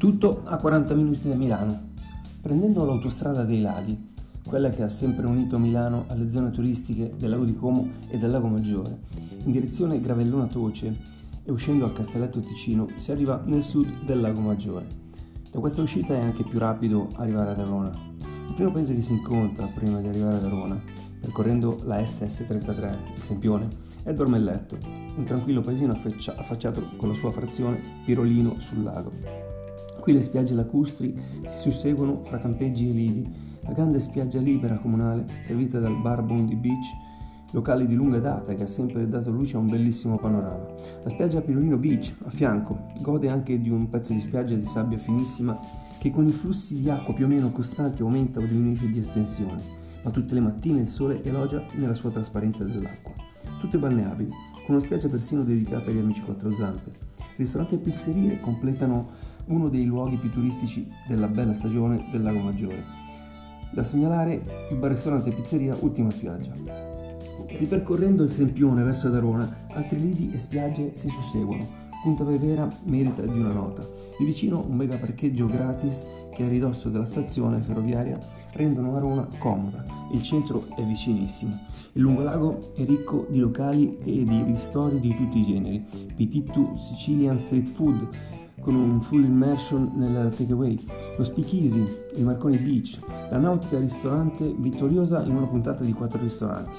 Tutto a 40 minuti da Milano. Prendendo l'autostrada dei laghi, quella che ha sempre unito Milano alle zone turistiche del lago di Como e del lago Maggiore, in direzione Gravellona Toce e uscendo a Castelletto Ticino si arriva nel sud del lago Maggiore. Da questa uscita è anche più rapido arrivare ad Arona. Il primo paese che si incontra prima di arrivare ad Arona, percorrendo la SS33, il Sempione, è Dormelletto, un tranquillo paesino affacciato con la sua frazione Pirolino sul lago. Qui le spiagge lacustri si susseguono fra campeggi e lidi. La grande spiaggia libera comunale, servita dal bar Bondi Beach, locale di lunga data che ha sempre dato luce a un bellissimo panorama. La spiaggia Pirolino Beach, a fianco, gode anche di un pezzo di spiaggia di sabbia finissima che con i flussi di acqua più o meno costanti aumenta o diminuisce di estensione, ma tutte le mattine il sole elogia nella sua trasparenza dell'acqua. Tutte balneabili, con una spiaggia persino dedicata agli amici quattro zampe. Ristoranti e pizzerie completano uno dei luoghi più turistici della bella stagione del Lago Maggiore. Da segnalare il bar-ristorante pizzeria Ultima Spiaggia. Ripercorrendo il Sempione verso Darona, altri lidi e spiagge si susseguono. Punta Vevera merita di una nota. Di vicino un mega parcheggio gratis che a ridosso della stazione ferroviaria rendono Arona comoda. Il centro è vicinissimo. Il lungolago è ricco di locali e di ristori di tutti i generi. Pitittu Sicilian Street Food con un full immersion nel takeaway, lo speakeasy, il Marconi Beach, la nautica ristorante vittoriosa in una puntata di quattro ristoranti.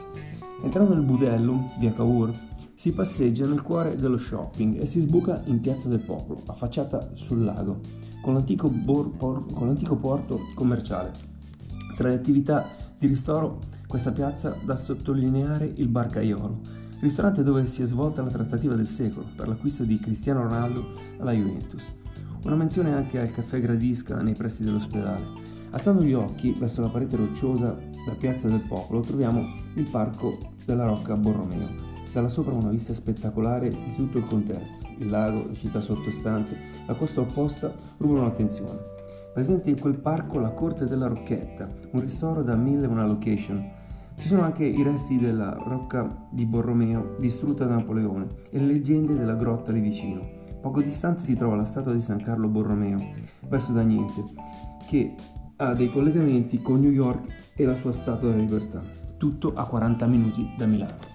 Entrando nel budello, via Cavour, si passeggia nel cuore dello shopping e si sbuca in Piazza del Popolo, affacciata sul lago, con l'antico, bor- por- con l'antico porto commerciale. Tra le attività di ristoro, questa piazza da sottolineare il bar Caiolo, ristorante dove si è svolta la trattativa del secolo per l'acquisto di Cristiano Ronaldo alla Juventus. Una menzione anche al caffè Gradisca nei pressi dell'ospedale. Alzando gli occhi verso la parete rocciosa da Piazza del Popolo troviamo il parco della Rocca Borromeo. Dalla sopra una vista spettacolare di tutto il contesto, il lago, la città sottostante, la costa opposta rubano l'attenzione. Presente in quel parco la Corte della Rocchetta, un ristoro da mille una location, ci sono anche i resti della rocca di Borromeo distrutta da Napoleone e le leggende della grotta lì vicino. Poco distante si trova la statua di San Carlo Borromeo, verso da niente, che ha dei collegamenti con New York e la sua statua della libertà. Tutto a 40 minuti da Milano.